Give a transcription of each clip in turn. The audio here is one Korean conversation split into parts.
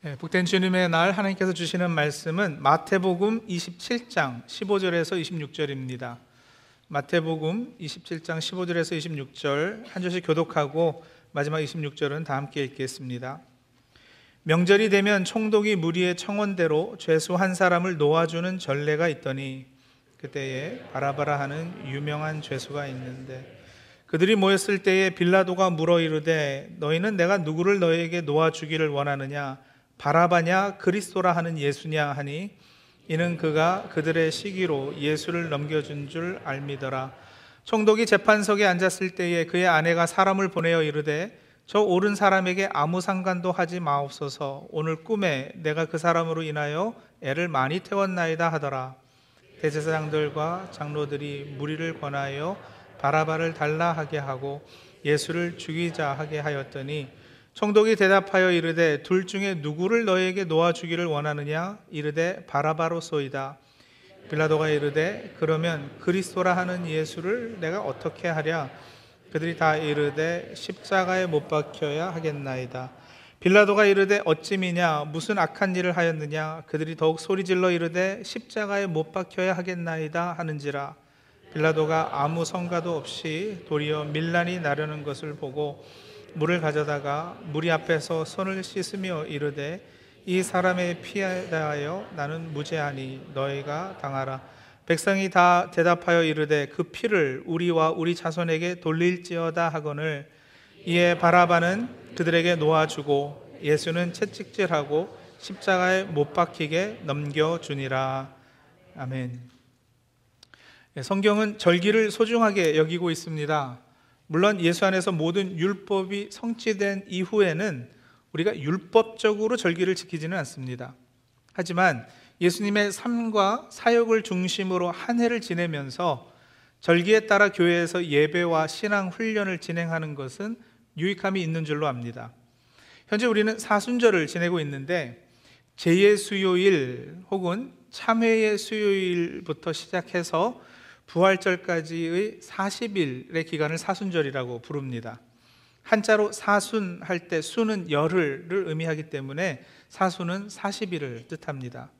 네, 복된 주님의 날 하나님께서 주시는 말씀은 마태복음 27장 15절에서 26절입니다. 마태복음 27장 15절에서 26절 한 절씩 교독하고 마지막 26절은 다 함께 읽겠습니다. 명절이 되면 총독이 무리의 청원대로 죄수 한 사람을 놓아주는 전례가 있더니 그때에 바라바라 하는 유명한 죄수가 있는데 그들이 모였을 때에 빌라도가 물어 이르되 너희는 내가 누구를 너희에게 놓아주기를 원하느냐 바라바냐 그리스도라 하는 예수냐 하니 이는 그가 그들의 시기로 예수를 넘겨준 줄 알미더라. 총독이 재판석에 앉았을 때에 그의 아내가 사람을 보내어 이르되 저 옳은 사람에게 아무 상관도 하지 마옵소서 오늘 꿈에 내가 그 사람으로 인하여 애를 많이 태웠나이다 하더라. 대제사장들과 장로들이 무리를 권하여 바라바를 달라 하게 하고 예수를 죽이자 하게 하였더니 총독이 대답하여 이르되 둘 중에 누구를 너에게 놓아 주기를 원하느냐? 이르되 바라바로소이다. 빌라도가 이르되 그러면 그리스도라 하는 예수를 내가 어떻게 하랴? 그들이 다 이르되 십자가에 못 박혀야 하겠나이다. 빌라도가 이르되 어찌미냐? 무슨 악한 일을 하였느냐? 그들이 더욱 소리질러 이르되 십자가에 못 박혀야 하겠나이다 하는지라. 빌라도가 아무 성가도 없이 도리어 밀란이 나려는 것을 보고 물을 가져다가 무리 앞에서 손을 씻으며 이르되 이 사람의 피에 대하여 나는 무죄하니 너희가 당하라. 백성이 다 대답하여 이르되 그 피를 우리와 우리 자손에게 돌릴지어다 하거늘 이에 바라바는 그들에게 놓아주고 예수는 채찍질하고 십자가에 못 박히게 넘겨주니라. 아멘. 예, 성경은 절기를 소중하게 여기고 있습니다 물론 예수 안에서 모든 율법이 성취된 이후에는 우리가 율법적으로 절기를 지키지는 않습니다. 하지만 예수님의 삶과 사역을 중심으로 한 해를 지내면서 절기에 따라 교회에서 예배와 신앙 훈련을 진행하는 것은 유익함이 있는 줄로 압니다. 현재 우리는 사순절을 지내고 있는데 제의 수요일 혹은 참회의 수요일부터 시작해서 부활절까지의 40일의 기간을 사순절이라고 부릅니다. 한자로 사순할 때 수는 열흘을 의미하기 때문에 사순은 40일을 뜻합니다.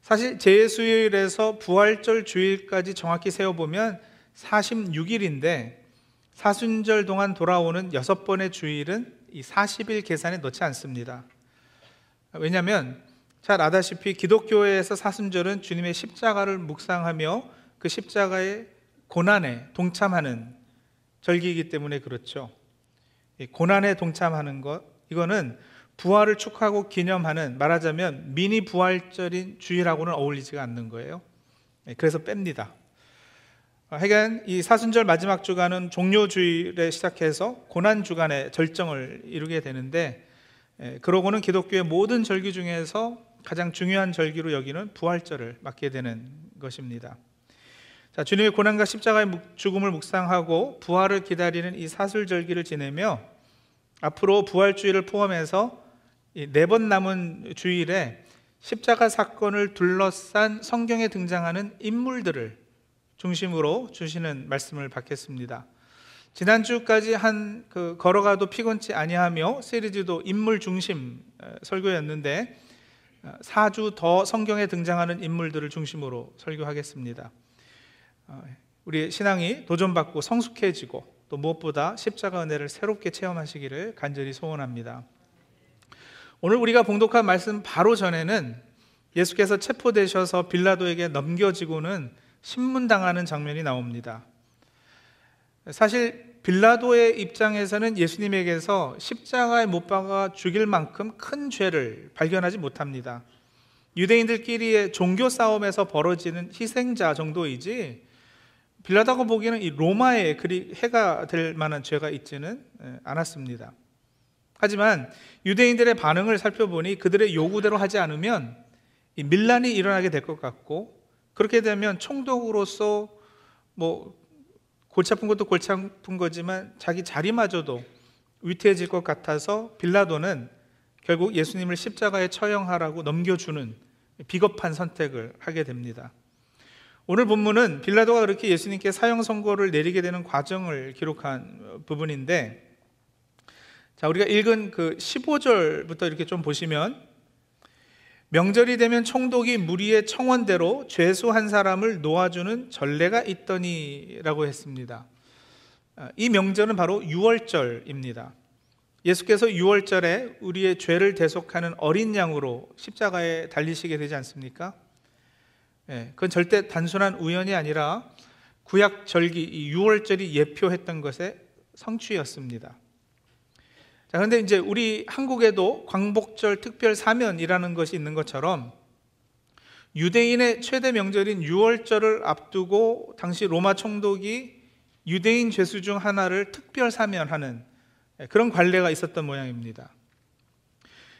사실 제수요일에서 부활절 주일까지 정확히 세어보면 46일인데 사순절 동안 돌아오는 여섯 번의 주일은 이 40일 계산에 넣지 않습니다. 왜냐하면 잘 아다시피 기독교회에서 사순절은 주님의 십자가를 묵상하며 그 십자가의 고난에 동참하는 절기이기 때문에 그렇죠. 고난에 동참하는 것, 이거는 부활을 축하하고 기념하는 말하자면 미니 부활절인 주일하고는 어울리지가 않는 거예요. 예, 그래서 뺍니다. 하여간 이 사순절 마지막 주간은 종료주일에 시작해서 고난 주간의 절정을 이루게 되는데 예, 그러고는 기독교의 모든 절기 중에서 가장 중요한 절기로 여기는 부활절을 맞게 되는 것입니다. 자, 주님의 고난과 십자가의 죽음을 묵상하고 부활을 기다리는 이 사슬절기를 지내며 앞으로 부활주일을 포함해서 네 번 남은 주일에 십자가 사건을 둘러싼 성경에 등장하는 인물들을 중심으로 주시는 말씀을 받겠습니다. 지난주까지 한 그 걸어가도 피곤치 아니하며 시리즈도 인물 중심 설교였는데 4주 더 성경에 등장하는 인물들을 중심으로 설교하겠습니다. 어, 우리 신앙이 도전받고 성숙해지고 또 무엇보다 십자가 은혜를 새롭게 체험하시기를 간절히 소원합니다. 오늘 우리가 봉독한 말씀 바로 전에는 예수께서 체포되셔서 빌라도에게 넘겨지고는 신문당하는 장면이 나옵니다. 사실 빌라도의 입장에서는 예수님에게서 십자가에 못 박아 죽일 만큼 큰 죄를 발견하지 못합니다. 유대인들끼리의 종교 싸움에서 벌어지는 희생자 정도이지 빌라다가 보기에는 이 로마에 그리 해가 될 만한 죄가 있지는 않았습니다. 하지만 유대인들의 반응을 살펴보니 그들의 요구대로 하지 않으면 밀란이 일어나게 될 것 같고 그렇게 되면 총독으로서 뭐 골치 아픈 것도 골치 아픈 거지만 자기 자리마저도 위태해질 것 같아서 빌라도는 결국 예수님을 십자가에 처형하라고 넘겨주는 비겁한 선택을 하게 됩니다. 오늘 본문은 빌라도가 그렇게 예수님께 사형 선고를 내리게 되는 과정을 기록한 부분인데 자, 우리가 읽은 그 15절부터 이렇게 좀 보시면 명절이 되면 총독이 무리의 청원대로 죄수 한 사람을 놓아주는 전례가 있더니라고 했습니다. 아, 이 명절은 바로 유월절입니다. 예수께서 6월절에 우리의 죄를 대속하는 어린 양으로 십자가에 달리시게 되지 않습니까? 예, 그건 절대 단순한 우연이 아니라 구약 절기 6월절이 예표했던 것의 성취였습니다. 자, 그런데 이제 우리 한국에도 광복절 특별 사면이라는 것이 있는 것처럼 유대인의 최대 명절인 6월절을 앞두고 당시 로마 총독이 유대인 죄수 중 하나를 특별 사면하는 예, 그런 관례가 있었던 모양입니다.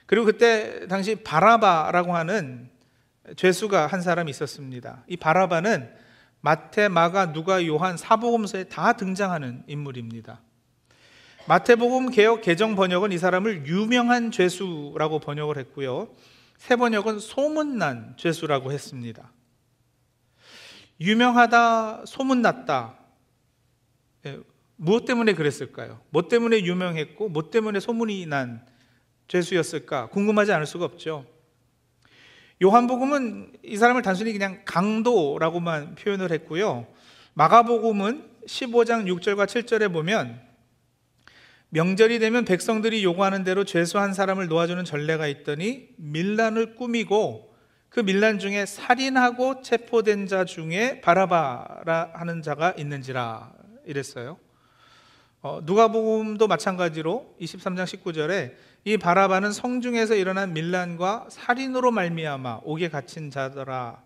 그리고 그때 당시 바라바라고 하는 죄수가 한 사람이 있었습니다. 이 바라바는 마태, 마가, 누가, 요한 사복음서에 다 등장하는 인물입니다. 마태복음 개혁 개정 번역은 이 사람을 유명한 죄수라고 번역을 했고요. 새 번역은 소문난 죄수라고 했습니다. 유명하다, 소문났다. 예, 무엇 때문에 그랬을까요? 뭐 때문에 유명했고, 뭐 때문에 소문이 난 죄수였을까? 궁금하지 않을 수가 없죠. 요한복음은 이 사람을 단순히 그냥 강도라고만 표현을 했고요. 마가복음은 15장 6절과 7절에 보면 명절이 되면 백성들이 요구하는 대로 죄수 한 사람을 놓아주는 전례가 있더니 밀란을 꾸미고 그 밀란 중에 살인하고 체포된 자 중에 바라바라 하는 자가 있는지라 이랬어요. 어, 누가복음도 마찬가지로 23장 19절에 이 바라바는 성중에서 일어난 밀란과 살인으로 말미암아 옥에 갇힌 자더라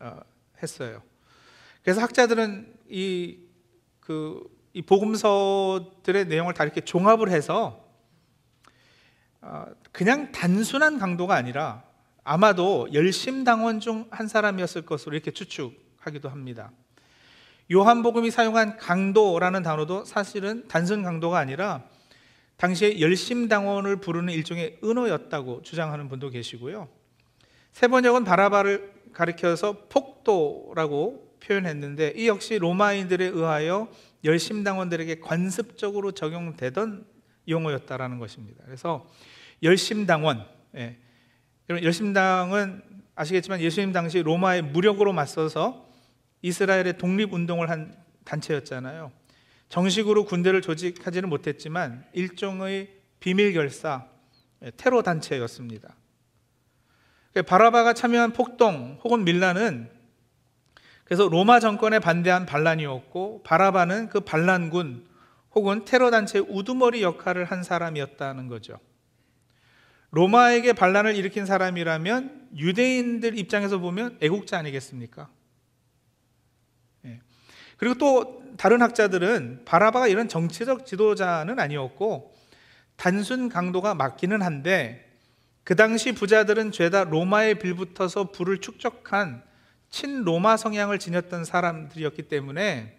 어, 했어요. 그래서 학자들은 이 그, 이 복음서들의 내용을 다 이렇게 종합을 해서 어, 그냥 단순한 강도가 아니라 아마도 열심 당원 중 한 사람이었을 것으로 이렇게 추측하기도 합니다. 요한복음이 사용한 강도라는 단어도 사실은 단순 강도가 아니라 당시에 열심당원을 부르는 일종의 은어였다고 주장하는 분도 계시고요. 세 번역은 바라바를 가리켜서 폭도라고 표현했는데 이 역시 로마인들에 의하여 열심당원들에게 관습적으로 적용되던 용어였다라는 것입니다. 그래서 열심당원, 예. 열심당은 아시겠지만 예수님 당시 로마의 무력으로 맞서서 이스라엘의 독립운동을 한 단체였잖아요. 정식으로 군대를 조직하지는 못했지만 일종의 비밀 결사, 예, 테러 단체였습니다. 바라바가 참여한 폭동 혹은 밀란은 그래서 로마 정권에 반대한 반란이었고 바라바는 그 반란군 혹은 테러 단체 우두머리 역할을 한 사람이었다는 거죠. 로마에게 반란을 일으킨 사람이라면 유대인들 입장에서 보면 애국자 아니겠습니까? 그리고 또 다른 학자들은 바라바가 이런 정치적 지도자는 아니었고 단순 강도가 맞기는 한데 그 당시 부자들은 죄다 로마에 빌붙어서 부를 축적한 친로마 성향을 지녔던 사람들이었기 때문에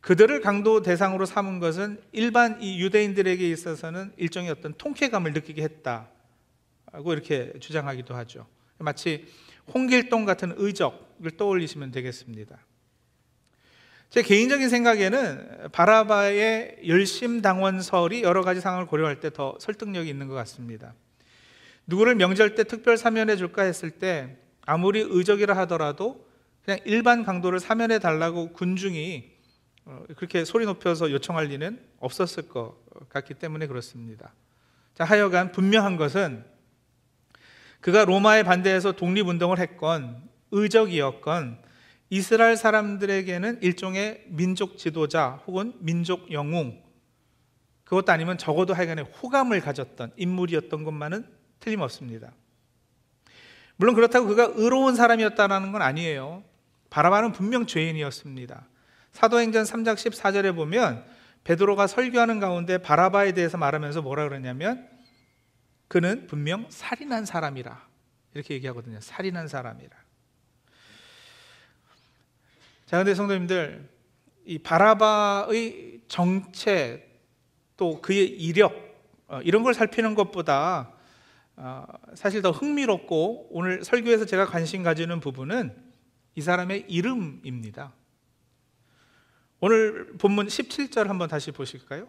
그들을 강도 대상으로 삼은 것은 일반 이 유대인들에게 있어서는 일종의 어떤 통쾌감을 느끼게 했다고 이렇게 주장하기도 하죠. 마치 홍길동 같은 의적을 떠올리시면 되겠습니다. 제 개인적인 생각에는 바라바의 열심 당원설이 여러 가지 상황을 고려할 때 더 설득력이 있는 것 같습니다. 누구를 명절 때 특별 사면해 줄까 했을 때 아무리 의적이라 하더라도 그냥 일반 강도를 사면해 달라고 군중이 어, 그렇게 소리 높여서 요청할 리는 없었을 것 같기 때문에 그렇습니다. 자, 하여간 분명한 것은 그가 로마에 반대해서 독립운동을 했건 의적이었건 이스라엘 사람들에게는 일종의 민족 지도자 혹은 민족 영웅 그것도 아니면 적어도 하여간에 호감을 가졌던 인물이었던 것만은 틀림없습니다. 물론 그렇다고 그가 의로운 사람이었다는 건 아니에요. 바라바는 분명 죄인이었습니다. 사도행전 3장 14절에 보면 베드로가 설교하는 가운데 바라바에 대해서 말하면서 뭐라 그러냐면 그는 분명 살인한 사람이라 이렇게 얘기하거든요. 살인한 사람이라. 자, 근데 성도님들, 이 바라바의 정체 또 그의 이력 어, 이런 걸 살피는 것보다 어, 사실 더 흥미롭고 오늘 설교에서 제가 관심 가지는 부분은 이 사람의 이름입니다. 오늘 본문 17절 한번 다시 보실까요?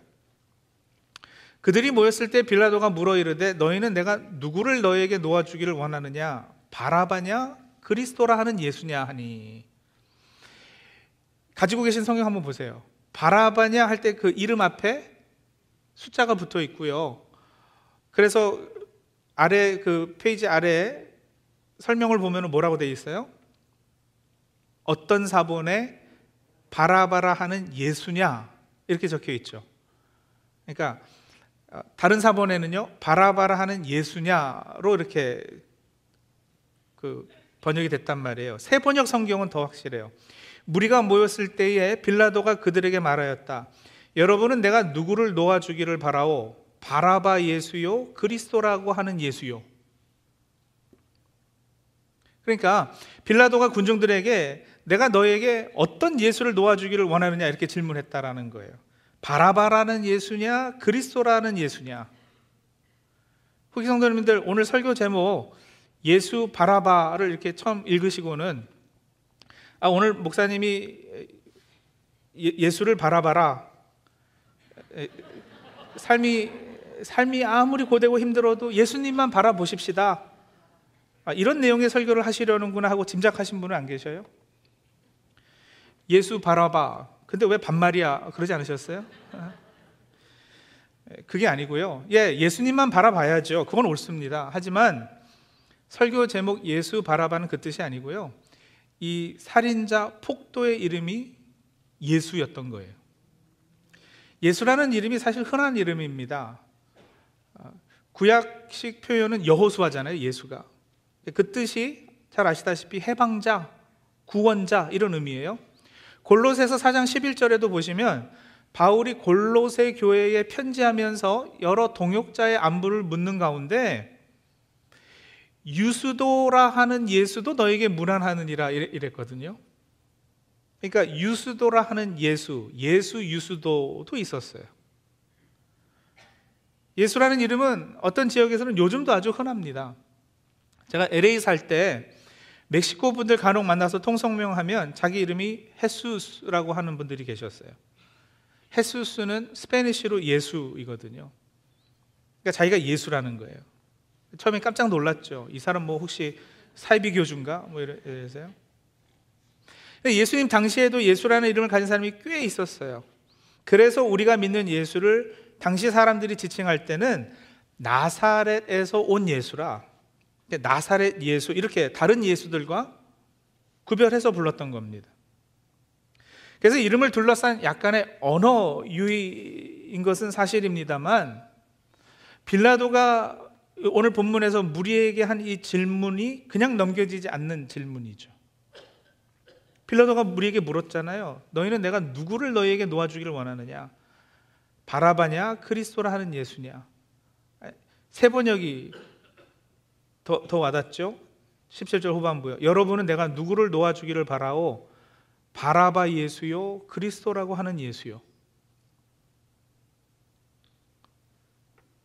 그들이 모였을 때 빌라도가 물어 이르되 너희는 내가 누구를 너에게 놓아 주기를 원하느냐 바라바냐 그리스도라 하는 예수냐 하니 가지고 계신 성경 한번 보세요. 바라바냐 할 때 그 이름 앞에 숫자가 붙어 있고요. 그래서 아래 그 페이지 아래 설명을 보면 뭐라고 되어 있어요? 어떤 사본에 바라바라 하는 예수냐 이렇게 적혀 있죠. 그러니까 어, 다른 사본에는요 바라바라 하는 예수냐로 이렇게 그 번역이 됐단 말이에요. 새 번역 성경은 더 확실해요. 무리가 모였을 때에 빌라도가 그들에게 말하였다. 여러분은 내가 누구를 놓아주기를 바라오? 바라바 예수요? 그리스도라고 하는 예수요? 그러니까 빌라도가 군중들에게 내가 너에게 어떤 예수를 놓아주기를 원하느냐 이렇게 질문했다라는 거예요. 바라바라는 예수냐, 그리스도라는 예수냐. 후기 성도님들 오늘 설교 제목 예수 바라바를 이렇게 처음 읽으시고는 아, 오늘 목사님이 예, 수를 바라봐라. 삶이 삶이 아무리 고되고 힘들어도 예수님만 바라보십시다. 아, 이런 내용의 설교를 하시려는구나 하고 짐작하신 분은 안 계셔요? 예수 바라봐. 근데 왜 반말이야? 그러지 않으셨어요? 그게 아니고요. 예, 예수님만 바라봐야죠. 그건 옳습니다. 하지만 설교 제목 예수 바라봐는 그 뜻이 아니고요. 이 살인자 폭도의 이름이 예수였던 거예요. 예수라는 이름이 사실 흔한 이름입니다. 아, 구약식 표현은 여호수아잖아요, 예수가. 그 뜻이 잘 아시다시피 해방자, 구원자 이런 의미예요. 골로새서 4장 11절에도 보시면 바울이 골로새 교회에 편지하면서 여러 동역자의 안부를 묻는 가운데 유수도라 하는 예수도 너에게 무난하느니라 이랬거든요. 그러니까 유수도라 하는 예수, 예수 유수도도 있었어요. 예수라는 이름은 어떤 지역에서는 요즘도 아주 흔합니다. 제가 LA 살 때 멕시코 분들 간혹 만나서 통성명하면 자기 이름이 헤수스라고 하는 분들이 계셨어요. 헤수스는 스페니쉬로 예수이거든요. 그러니까 자기가 예수라는 거예요. 처음에 깜짝 놀랐죠. 이 사람 뭐 혹시 사이비 교주인가? 뭐 이래서요. 예수님 당시에도 예수라는 이름을 가진 사람이 꽤 있었어요. 그래서 우리가 믿는 예수를 당시 사람들이 지칭할 때는 나사렛에서 온 예수라. 나사렛 예수 이렇게 다른 예수들과 구별해서 불렀던 겁니다. 그래서 이름을 둘러싼 약간의 언어 유의인 것은 사실입니다만 빌라도가 오늘 본문에서 무리에게 한 이 질문이 그냥 넘겨지지 않는 질문이죠. 빌라도가 무리에게 물었잖아요. 너희는 내가 누구를 너희에게 놓아주기를 원하느냐? 바라바냐? 그리스도라 하는 예수냐? 세 번역이 더, 더 와닿죠? 17절 후반부요. 여러분은 내가 누구를 놓아주기를 바라오? 바라바 예수요? 그리스도라고 하는 예수요?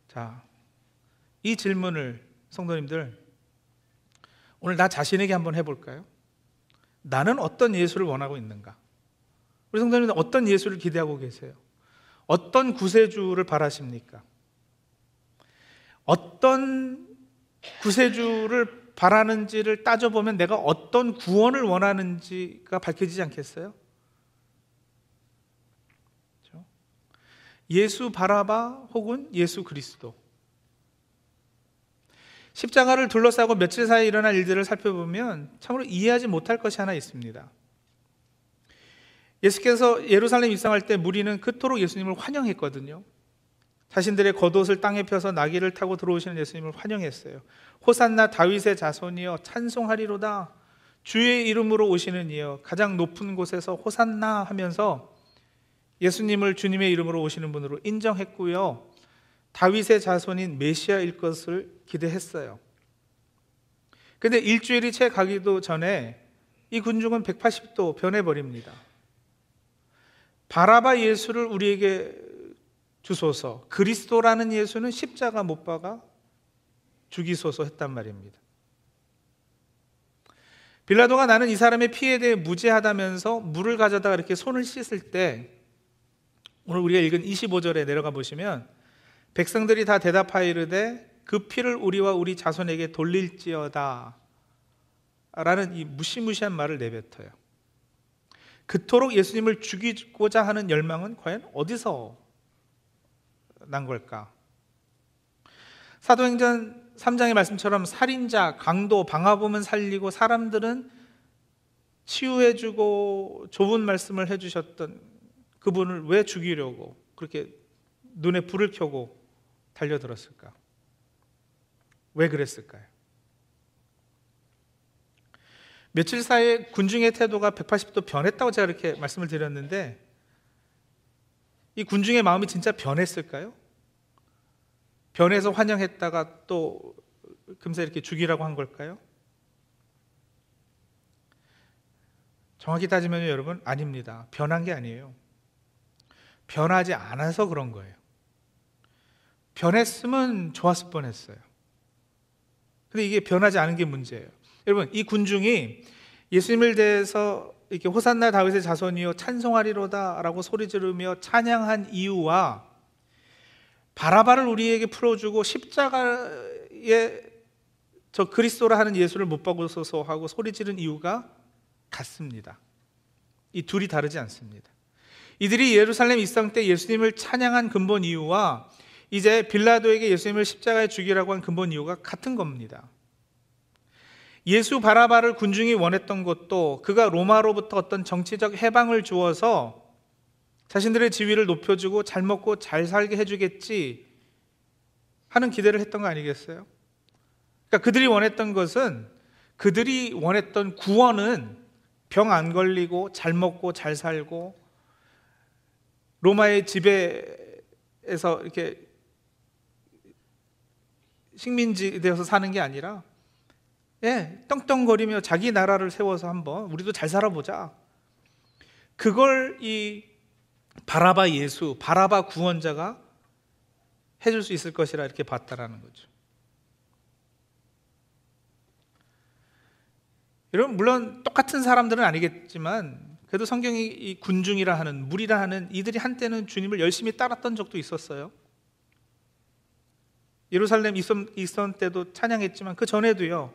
자, 이 질문을 성도님들 오늘 나 자신에게 한번 해볼까요? 나는 어떤 예수를 원하고 있는가? 우리 성도님들 어떤 예수를 기대하고 계세요? 어떤 구세주를 바라십니까? 어떤 구세주를 바라는지를 따져보면 내가 어떤 구원을 원하는지가 밝혀지지 않겠어요? 그렇죠? 예수 바라바 혹은 예수 그리스도 십자가를 둘러싸고 며칠 사이에 일어난 일들을 살펴보면 참으로 이해하지 못할 것이 하나 있습니다. 예수께서 예루살렘 입성할 때 무리는 그토록 예수님을 환영했거든요. 자신들의 겉옷을 땅에 펴서 나귀를 타고 들어오시는 예수님을 환영했어요. 호산나 다윗의 자손이여 찬송하리로다. 주의 이름으로 오시는 이여 가장 높은 곳에서 호산나 하면서 예수님을 주님의 이름으로 오시는 분으로 인정했고요. 다윗의 자손인 메시아일 것을 기대했어요. 근데 일주일이 채 가기도 전에 이 군중은 180도 변해버립니다. 바라바 예수를 우리에게 주소서, 그리스도라는 예수는 십자가 못 박아 죽이소서 했단 말입니다. 빌라도가 나는 이 사람의 피에 대해 무죄하다면서 물을 가져다가 이렇게 손을 씻을 때 오늘 우리가 읽은 25절에 내려가 보시면 백성들이 다 대답하이르되 그 피를 우리와 우리 자손에게 돌릴지어다 라는 이 무시무시한 말을 내뱉어요. 그토록 예수님을 죽이고자 하는 열망은 과연 어디서 난 걸까? 사도행전 3장의 말씀처럼 살인자, 강도, 방화범은 살리고 사람들은 치유해주고 좋은 말씀을 해주셨던 그분을 왜 죽이려고 그렇게 눈에 불을 켜고 달려들었을까? 왜 그랬을까요? 며칠 사이에 군중의 태도가 180도 변했다고 제가 이렇게 말씀을 드렸는데 이 군중의 마음이 진짜 변했을까요? 변해서 환영했다가 또 금세 이렇게 죽이라고 한 걸까요? 정확히 따지면 여러분 아닙니다. 변한 게 아니에요. 변하지 않아서 그런 거예요. 변했으면 좋았을 뻔했어요. 근데 이게 변하지 않은 게 문제예요. 여러분, 이 군중이 예수님을 대해서 이렇게 호산나 다윗의 자손이요 찬송하리로다라고 소리 지르며 찬양한 이유와 바라바를 우리에게 풀어주고 십자가에 저 그리스도라 하는 예수를 못 박으소서 하고 소리 지른 이유가 같습니다. 이 둘이 다르지 않습니다. 이들이 예루살렘 입성 때 예수님을 찬양한 근본 이유와 이제 빌라도에게 예수님을 십자가에 죽이라고 한 근본 이유가 같은 겁니다. 예수 바라바를 군중이 원했던 것도 그가 로마로부터 어떤 정치적 해방을 주어서 자신들의 지위를 높여주고 잘 먹고 잘 살게 해주겠지 하는 기대를 했던 거 아니겠어요? 그러니까 그들이 원했던 것은 그들이 원했던 구원은 병 안 걸리고 잘 먹고 잘 살고 로마의 지배에서 이렇게 식민지 되어서 사는 게 아니라 예, 떵떵거리며 자기 나라를 세워서 한번 우리도 잘 살아보자. 그걸 이 바라바 예수, 바라바 구원자가 해줄 수 있을 것이라 이렇게 봤다라는 거죠. 여러분 물론 똑같은 사람들은 아니겠지만 그래도 성경이 이 군중이라 하는 무리라 하는 이들이 한때는 주님을 열심히 따랐던 적도 있었어요. 예루살렘 있선 때도 찬양했지만 그 전에도요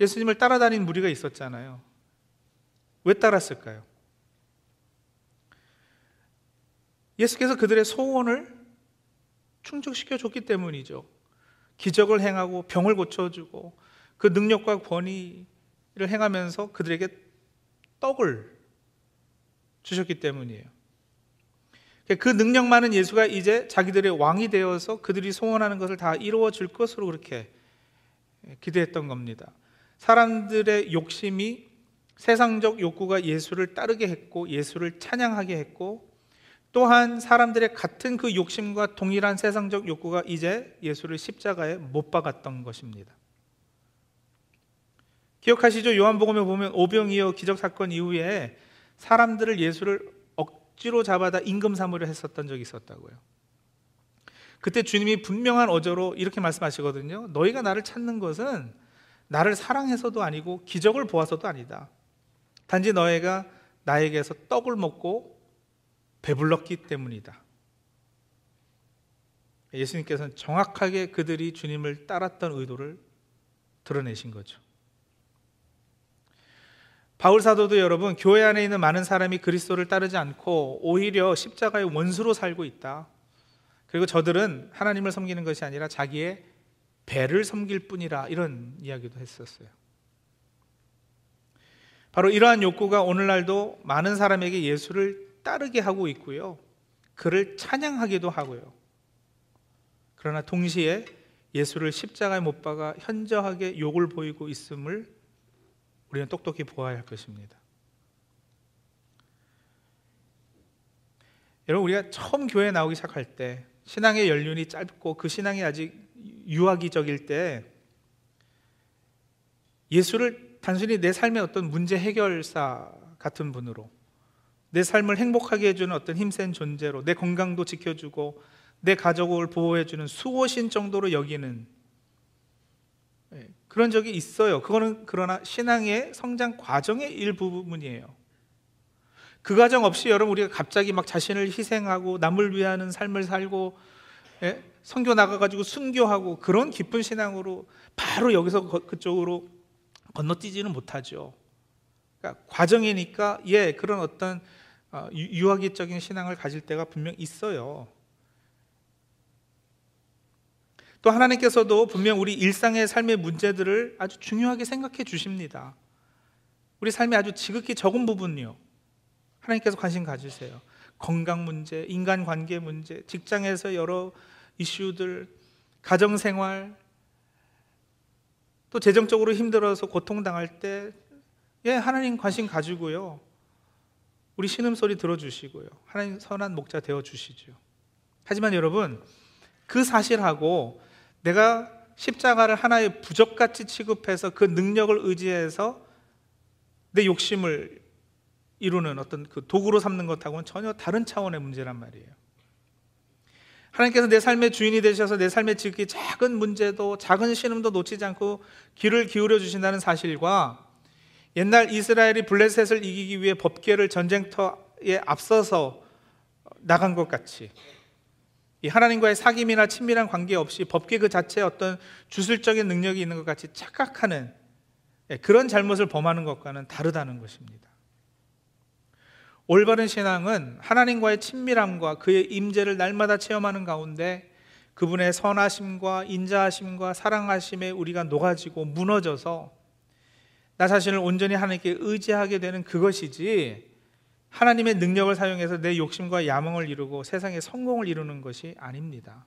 예수님을 따라다닌 무리가 있었잖아요. 왜 따랐을까요? 예수께서 그들의 소원을 충족시켜 줬기 때문이죠. 기적을 행하고 병을 고쳐주고 그 능력과 권위를 행하면서 그들에게 떡을 주셨기 때문이에요. 그 능력 많은 예수가 이제 자기들의 왕이 되어서 그들이 소원하는 것을 다 이루어 줄 것으로 그렇게 기대했던 겁니다. 사람들의 욕심이 세상적 욕구가 예수를 따르게 했고 예수를 찬양하게 했고 또한 사람들의 같은 그 욕심과 동일한 세상적 욕구가 이제 예수를 십자가에 못 박았던 것입니다. 기억하시죠? 요한복음에 보면 오병이어 기적 사건 이후에 사람들을 예수를 억지로 잡아다 임금 삼으려 했었던 적이 있었다고요. 그때 주님이 분명한 어조로 이렇게 말씀하시거든요. 너희가 나를 찾는 것은 나를 사랑해서도 아니고 기적을 보아서도 아니다. 단지 너희가 나에게서 떡을 먹고 배불렀기 때문이다. 예수님께서는 정확하게 그들이 주님을 따랐던 의도를 드러내신 거죠. 바울 사도도 여러분 교회 안에 있는 많은 사람이 그리스도를 따르지 않고 오히려 십자가의 원수로 살고 있다. 그리고 저들은 하나님을 섬기는 것이 아니라 자기의 배를 섬길 뿐이라 이런 이야기도 했었어요. 바로 이러한 욕구가 오늘날도 많은 사람에게 예수를 따르게 하고 있고요. 그를 찬양하기도 하고요. 그러나 동시에 예수를 십자가에 못 박아 현저하게 욕을 보이고 있음을 우리는 똑똑히 보아야 할 것입니다. 여러분 우리가 처음 교회 나오기 시작할 때 신앙의 연륜이 짧고 그 신앙이 아직 유아기적일 때 예수를 단순히 내 삶의 어떤 문제 해결사 같은 분으로 내 삶을 행복하게 해주는 어떤 힘센 존재로 내 건강도 지켜주고 내 가족을 보호해주는 수호신 정도로 여기는 예, 그런 적이 있어요. 그거는 그러나 신앙의 성장 과정의 일부분이에요. 그 과정 없이 여러분 우리가 갑자기 막 자신을 희생하고 남을 위하는 삶을 살고 예? 선교 나가가지고 순교하고 그런 기쁜 신앙으로 바로 여기서 그쪽으로 건너뛰지는 못하죠. 그러니까 과정이니까 예 그런 어떤 어, 유아기적인 신앙을 가질 때가 분명 있어요. 또 하나님께서도 분명 우리 일상의 삶의 문제들을 아주 중요하게 생각해 주십니다. 우리 삶에 아주 지극히 적은 부분이요. 하나님께서 관심 가지세요. 건강 문제, 인간 관계 문제, 직장에서 여러 이슈들, 가정 생활, 또 재정적으로 힘들어서 고통당할 때, 예, 하나님 관심 가지고요. 우리 신음소리 들어주시고요. 하나님 선한 목자 되어주시죠. 하지만 여러분, 그 사실하고 내가 십자가를 하나의 부적같이 취급해서 그 능력을 의지해서 내 욕심을 이루는 어떤 그 도구로 삼는 것하고는 전혀 다른 차원의 문제란 말이에요. 하나님께서 내 삶의 주인이 되셔서 내 삶의 지극히 작은 문제도 작은 신음도 놓치지 않고 귀를 기울여 주신다는 사실과 옛날 이스라엘이 블레셋을 이기기 위해 법계를 전쟁터에 앞서서 나간 것 같이 이 하나님과의 사귐이나 친밀한 관계 없이 법계 그 자체에 어떤 주술적인 능력이 있는 것 같이 착각하는 예, 그런 잘못을 범하는 것과는 다르다는 것입니다. 올바른 신앙은 하나님과의 친밀함과 그의 임재를 날마다 체험하는 가운데 그분의 선하심과 인자하심과 사랑하심에 우리가 녹아지고 무너져서 나 자신을 온전히 하나님께 의지하게 되는 그것이지 하나님의 능력을 사용해서 내 욕심과 야망을 이루고 세상의 성공을 이루는 것이 아닙니다.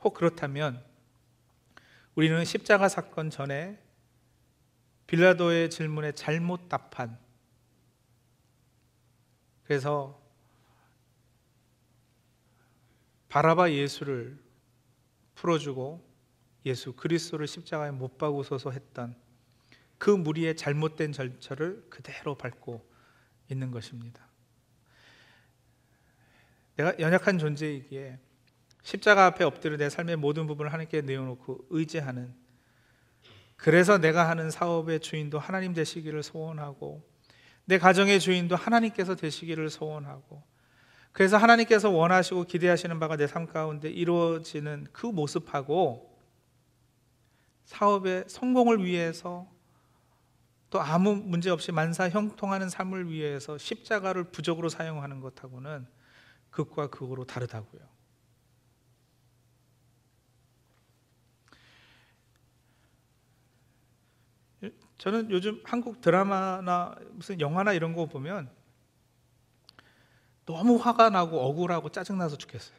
혹 그렇다면 우리는 십자가 사건 전에 빌라도의 질문에 잘못 답한 그래서 바라바 예수를 풀어주고 예수 그리스도를 십자가에 못 박으소서 했던 그 무리의 잘못된 절차를 그대로 밟고 있는 것입니다. 내가 연약한 존재이기에 십자가 앞에 엎드려 내 삶의 모든 부분을 하나님께 내어놓고 의지하는 그래서 내가 하는 사업의 주인도 하나님 되시기를 소원하고 내 가정의 주인도 하나님께서 되시기를 소원하고 그래서 하나님께서 원하시고 기대하시는 바가 내 삶 가운데 이루어지는 그 모습하고 사업의 성공을 위해서 또 아무 문제 없이 만사 형통하는 삶을 위해서 십자가를 부적으로 사용하는 것하고는 극과 극으로 다르다고요. 저는 요즘 한국 드라마나 무슨 영화나 이런 거 보면 너무 화가 나고 억울하고 짜증나서 죽겠어요.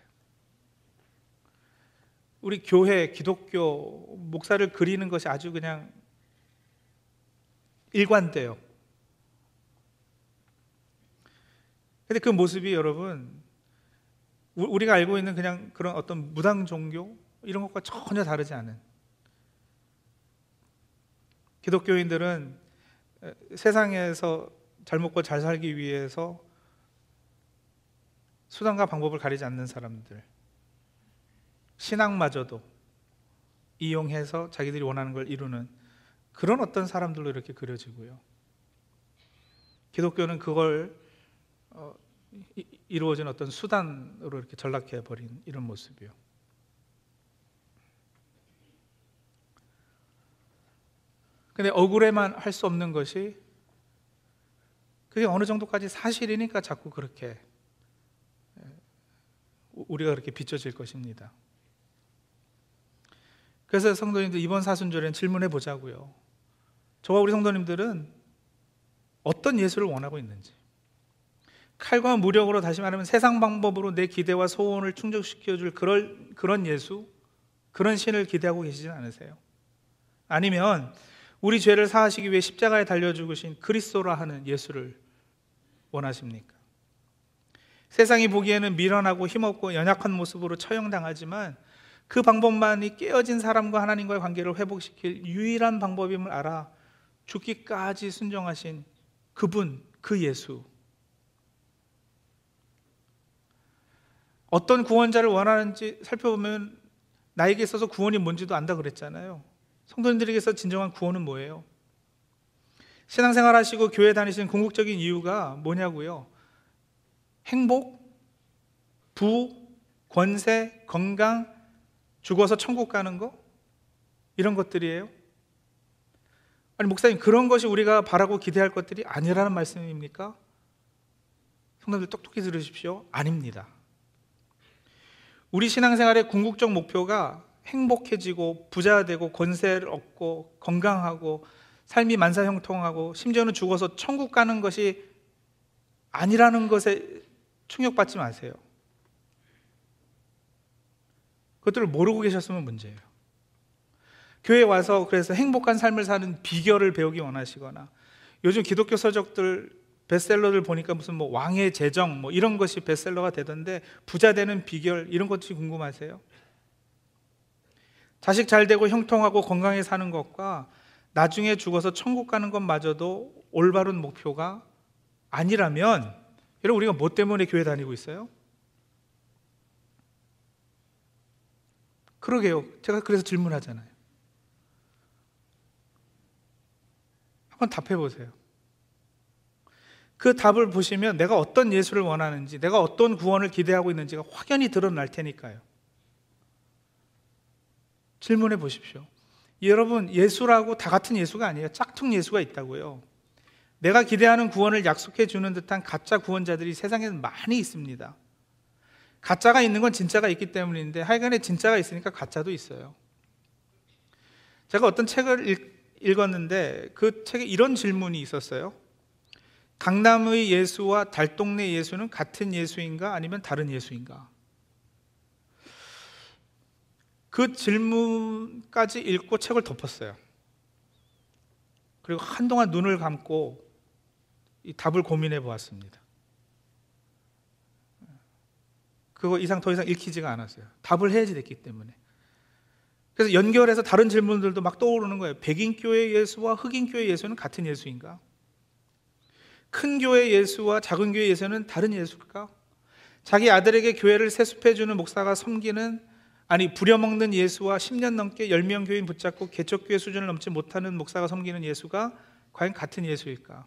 우리 교회, 기독교, 목사를 그리는 것이 아주 그냥 일관돼요. 근데 그 모습이 여러분, 우리가 알고 있는 그냥 그런 어떤 무당 종교 이런 것과 전혀 다르지 않은 기독교인들은 세상에서 잘 먹고 잘 살기 위해서 수단과 방법을 가리지 않는 사람들, 신앙마저도 이용해서 자기들이 원하는 걸 이루는 그런 어떤 사람들로 이렇게 그려지고요. 기독교는 그걸 어, 이루어진 어떤 수단으로 이렇게 전락해 버린 이런 모습이요. 근데 억울해만 할 수 없는 것이 그게 어느 정도까지 사실이니까 자꾸 그렇게 우리가 그렇게 비춰질 것입니다. 그래서 성도님들 이번 사순절엔 질문해 보자고요. 저와 우리 성도님들은 어떤 예수를 원하고 있는지. 칼과 무력으로 다시 말하면 세상 방법으로 내 기대와 소원을 충족시켜 줄 그런 그런 예수, 그런 신을 기대하고 계시진 않으세요? 아니면 우리 죄를 사하시기 위해 십자가에 달려 죽으신 그리스도라 하는 예수를 원하십니까? 세상이 보기에는 미련하고 힘없고 연약한 모습으로 처형당하지만 그 방법만이 깨어진 사람과 하나님과의 관계를 회복시킬 유일한 방법임을 알아 죽기까지 순종하신 그분, 그 예수. 어떤 구원자를 원하는지 살펴보면 나에게 있어서 구원이 뭔지도 안다 그랬잖아요. 성도님들에게서 진정한 구원은 뭐예요? 신앙생활 하시고 교회 다니시는 궁극적인 이유가 뭐냐고요? 행복, 부, 권세, 건강, 죽어서 천국 가는 거? 이런 것들이에요. 아니 목사님 그런 것이 우리가 바라고 기대할 것들이 아니라는 말씀입니까? 성도들 똑똑히 들으십시오. 아닙니다. 우리 신앙생활의 궁극적 목표가 행복해지고 부자 되고 권세를 얻고 건강하고 삶이 만사형통하고 심지어는 죽어서 천국 가는 것이 아니라는 것에 충격받지 마세요. 그것들을 모르고 계셨으면 문제예요. 교회 와서 그래서 행복한 삶을 사는 비결을 배우기 원하시거나 요즘 기독교 서적들 베스트셀러를 보니까 무슨 뭐 왕의 재정 뭐 이런 것이 베스트셀러가 되던데 부자 되는 비결 이런 것이 궁금하세요? 자식 잘 되고 형통하고 건강히 사는 것과 나중에 죽어서 천국 가는 것마저도 올바른 목표가 아니라면 여러분 우리가 뭐 때문에 교회 다니고 있어요? 그러게요. 제가 그래서 질문하잖아요. 한번 답해 보세요. 그 답을 보시면 내가 어떤 예수를 원하는지, 내가 어떤 구원을 기대하고 있는지가 확연히 드러날 테니까요. 질문해 보십시오. 여러분, 예수라고 다 같은 예수가 아니에요. 짝퉁 예수가 있다고요. 내가 기대하는 구원을 약속해 주는 듯한 가짜 구원자들이 세상에는 많이 있습니다. 가짜가 있는 건 진짜가 있기 때문인데 하여간에 진짜가 있으니까 가짜도 있어요. 제가 어떤 책을 읽, 었는데 그 책에 이런 질문이 있었어요. 강남의 예수와 달동네 예수는 같은 예수인가 아니면 다른 예수인가? 그 질문까지 읽고 책을 덮었어요. 그리고 한동안 눈을 감고 이 답을 고민해 보았습니다. 그거 이상 더 이상 읽히지가 않았어요. 답을 해야지 됐기 때문에. 그래서 연결해서 다른 질문들도 막 떠오르는 거예요. 백인 교회 예수와 흑인 교회 예수는 같은 예수인가? 큰 교회 예수와 작은 교회 예수는 다른 예수일까? 자기 아들에게 교회를 세습해 주는 목사가 섬기는 아니 부려먹는 예수와 10년 넘게 10명 교인 붙잡고 개척교회 수준을 넘지 못하는 목사가 섬기는 예수가 과연 같은 예수일까?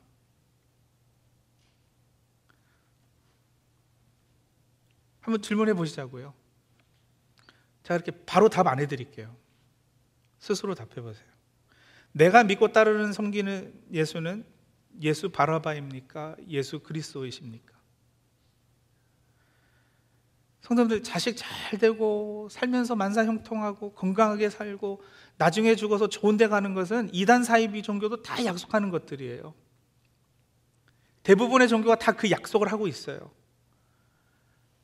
한번 질문해 보시자고요. 제가 이렇게 바로 답 안 해드릴게요. 스스로 답해 보세요. 내가 믿고 따르는 섬기는 예수는 예수 바라바입니까? 예수 그리스도이십니까? 성도들 자식 잘 되고 살면서 만사 형통하고 건강하게 살고 나중에 죽어서 좋은 데 가는 것은 이단 사이비 종교도 다 약속하는 것들이에요. 대부분의 종교가 다 그 약속을 하고 있어요.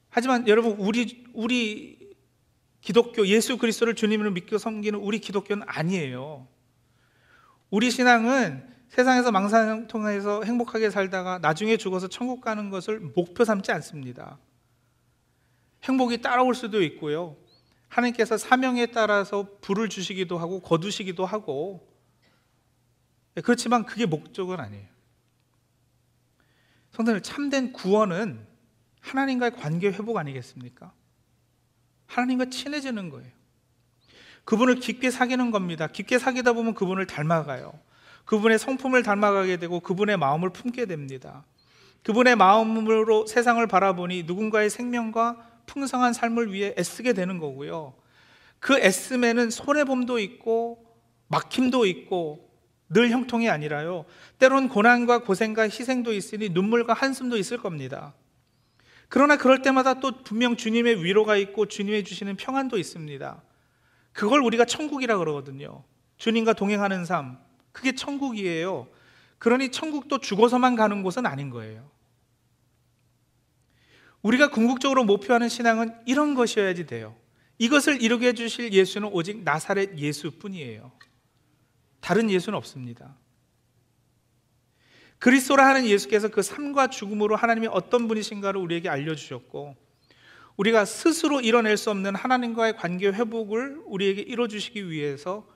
하지만 여러분 우리 우리 기독교 예수 그리스도를 주님으로 믿고 섬기는 우리 기독교는 아니에요. 우리 신앙은 세상에서 망상통해서 행복하게 살다가 나중에 죽어서 천국 가는 것을 목표 삼지 않습니다. 행복이 따라올 수도 있고요. 하나님께서 사명에 따라서 불을 주시기도 하고 거두시기도 하고 네, 그렇지만 그게 목적은 아니에요. 성도님 참된 구원은 하나님과의 관계 회복 아니겠습니까? 하나님과 친해지는 거예요. 그분을 깊게 사귀는 겁니다. 깊게 사귀다 보면 그분을 닮아가요. 그분의 성품을 닮아가게 되고 그분의 마음을 품게 됩니다. 그분의 마음으로 세상을 바라보니 누군가의 생명과 풍성한 삶을 위해 애쓰게 되는 거고요. 그 애씀에는 손해봄도 있고 막힘도 있고 늘 형통이 아니라요. 때론 고난과 고생과 희생도 있으니 눈물과 한숨도 있을 겁니다. 그러나 그럴 때마다 또 분명 주님의 위로가 있고 주님의 주시는 평안도 있습니다. 그걸 우리가 천국이라 그러거든요. 주님과 동행하는 삶. 그게 천국이에요. 그러니 천국도 죽어서만 가는 곳은 아닌 거예요. 우리가 궁극적으로 목표하는 신앙은 이런 것이어야지 돼요. 이것을 이루게 해주실 예수는 오직 나사렛 예수뿐이에요. 다른 예수는 없습니다. 그리스도라 하는 예수께서 그 삶과 죽음으로 하나님이 어떤 분이신가를 우리에게 알려주셨고 우리가 스스로 이뤄낼 수 없는 하나님과의 관계 회복을 우리에게 이뤄주시기 위해서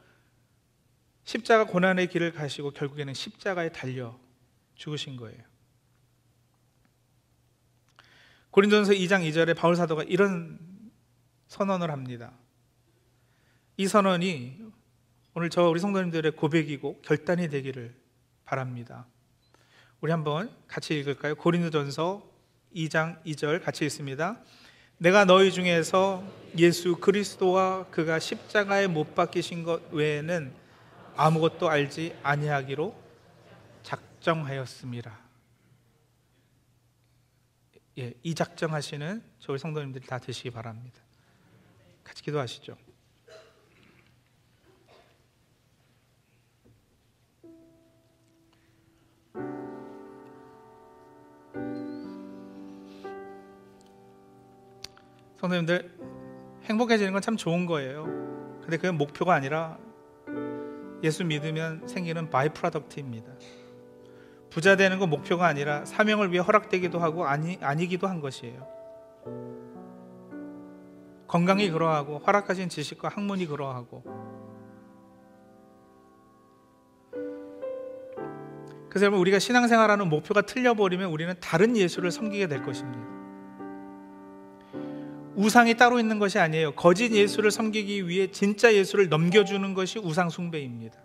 십자가 고난의 길을 가시고 결국에는 십자가에 달려 죽으신 거예요. 고린도전서 2장 2절에 바울 사도가 이런 선언을 합니다. 이 선언이 오늘 저 우리 성도님들의 고백이고 결단이 되기를 바랍니다. 우리 한번 같이 읽을까요? 고린도전서 2장 2절 같이 읽습니다. 내가 너희 중에서 예수 그리스도와 그가 십자가에 못 박히신 것 외에는 아무것도 알지 아니하기로 작정하였습니다. 예, 이 작정하시는 저희 성도님들이 다 되시기 바랍니다. 같이 기도하시죠. 성도님들 행복해지는 건 참 좋은 거예요. 근데 그게 목표가 아니라 예수 믿으면 생기는 by-product입니다. 부자 되는 건 목표가 아니라 사명을 위해 허락되기도 하고 아니 아니기도 한 것이에요. 건강이 그러하고 허락하신 지식과 학문이 그러하고 그래서 여러분 우리가 신앙생활하는 목표가 틀려버리면 우리는 다른 예수를 섬기게 될 것입니다. 우상이 따로 있는 것이 아니에요. 거짓 예수를 섬기기 위해 진짜 예수를 넘겨주는 것이 우상 숭배입니다.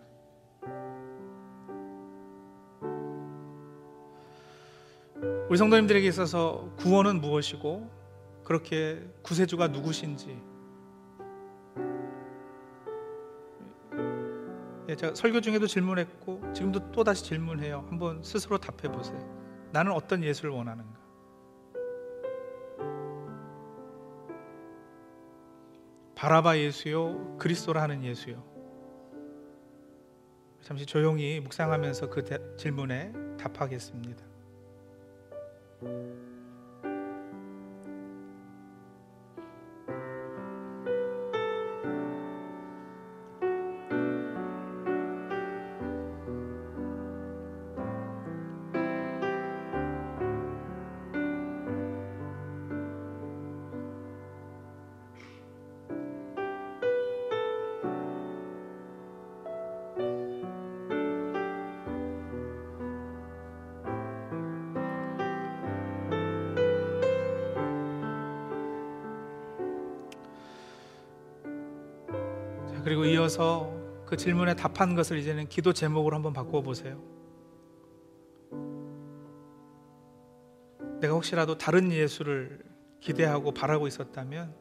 우리 성도님들에게 있어서 구원은 무엇이고 그렇게 구세주가 누구신지 예, 제가 설교 중에도 질문했고 지금도 또 다시 질문해요. 한번 스스로 답해 보세요. 나는 어떤 예수를 원하는가? 바라바 예수요, 그리스도라 하는 예수요. 잠시 조용히 묵상하면서 그 대, 질문에 답하겠습니다. 그리고 이어서 그 질문에 답한 것을 이제는 기도 제목으로 한번 바꾸어 보세요. 내가 혹시라도 다른 예수를 기대하고 바라고 있었다면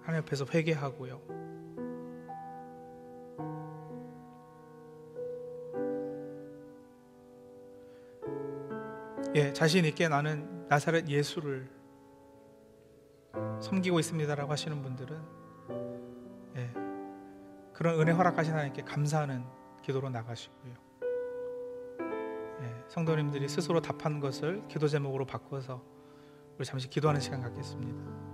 하나님 앞에서 회개하고요. 예, 자신 있게 나는 나사렛 예수를 섬기고 있습니다라고 하시는 분들은 예, 그런 은혜 허락하신 하나님께 감사하는 기도로 나가시고요. 예, 성도님들이 스스로 답한 것을 기도 제목으로 바꿔서 우리 잠시 기도하는 시간 갖겠습니다.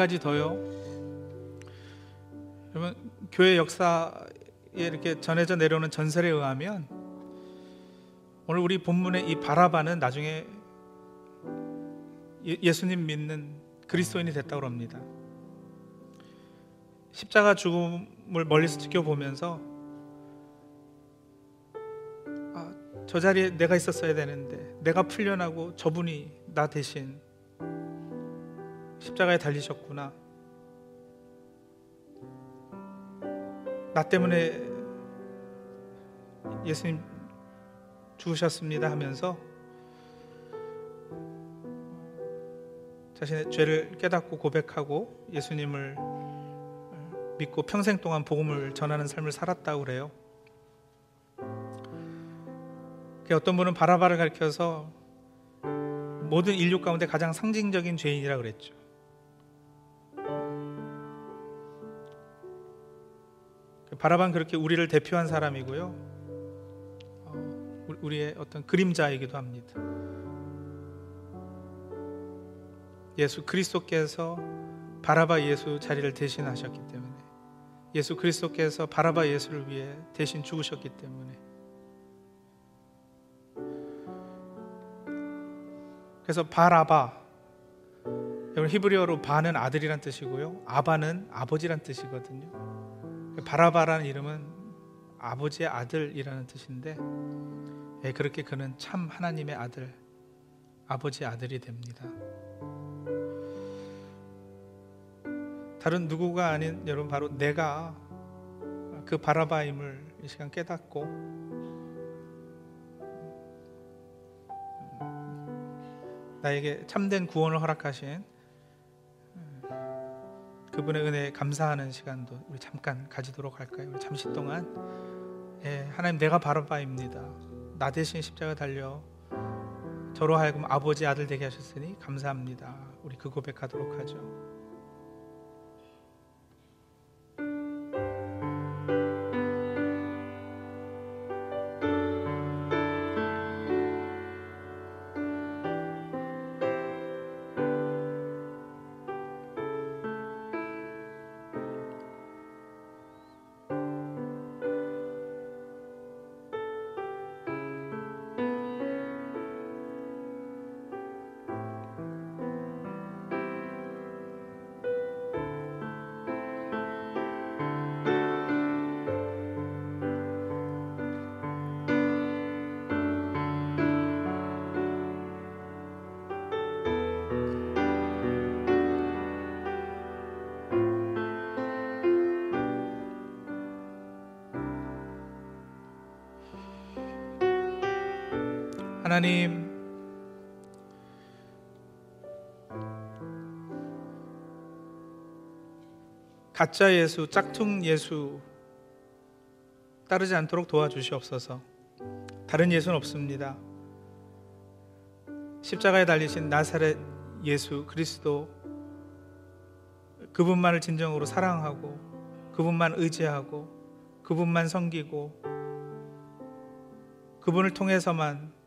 가지 더요. 여러분 교회 역사에 이렇게 전해져 내려오는 전설에 의하면 오늘 우리 본문의 이 바라바는 나중에 예, 수님 믿는 그리스도인이 됐다고 합니다. 십자가 죽음을 멀리서 지켜보면서 아, 저 자리에 내가 있었어야 되는데 내가 풀려나고 저분이 나 대신 십자가에 달리셨구나. 나 때문에 예수님 죽으셨습니다 하면서 자신의 죄를 깨닫고 고백하고 예수님을 믿고 평생 동안 복음을 전하는 삶을 살았다고 그래요. 어떤 분은 바라바를 가리켜서 모든 인류 가운데 가장 상징적인 죄인이라 그랬죠. 바라바는 그렇게 우리를 대표한 사람이고요. 어, 우리- 우리의 어떤 그림자이기도 합니다. 예수 그리스도께서 바라바 예수 자리를 대신하셨기 때문에 예수 그리스도께서 바라바 예수를 위해 대신 죽으셨기 때문에 그래서 바라바 여러분 히브리어로 바는 아들이란 뜻이고요 아바는 아버지란 뜻이거든요 바라바라는 이름은 아버지의 아들이라는 뜻인데 예, 그렇게 그는 참 하나님의 아들 아버지의 아들이 됩니다. 다른 누구가 아닌 여러분 바로 내가 그 바라바임을 이 시간 깨닫고 나에게 참된 구원을 허락하신 그분의 은혜에 감사하는 시간도 우리 잠깐 가지도록 할까요? 우리 잠시 동안 예, 하나님 내가 바라바입니다. 나 대신 십자가 달려 저로 하여금 아버지 아들 되게 하셨으니 감사합니다. 우리 그 고백하도록 하죠. 하나님 가짜 예수, 짝퉁 예수 따르지 않도록 도와주시옵소서. 다른 예수는 없습니다. 십자가에 달리신 나사렛 예수 그리스도 그분만을 진정으로 사랑하고 그분만 의지하고 그분만 섬기고 그분을 통해서만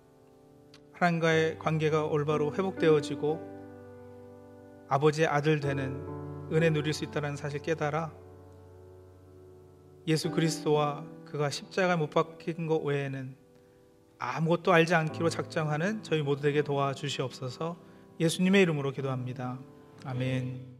하나님과의 관계가 올바로 회복되어지고 아버지의 아들 되는 은혜 누릴 수 있다는 사실 깨달아 예수 그리스도와 그가 십자가에 못 박힌 것 외에는 아무것도 알지 않기로 작정하는 저희 모두에게 도와주시옵소서 예수님의 이름으로 기도합니다. 아멘.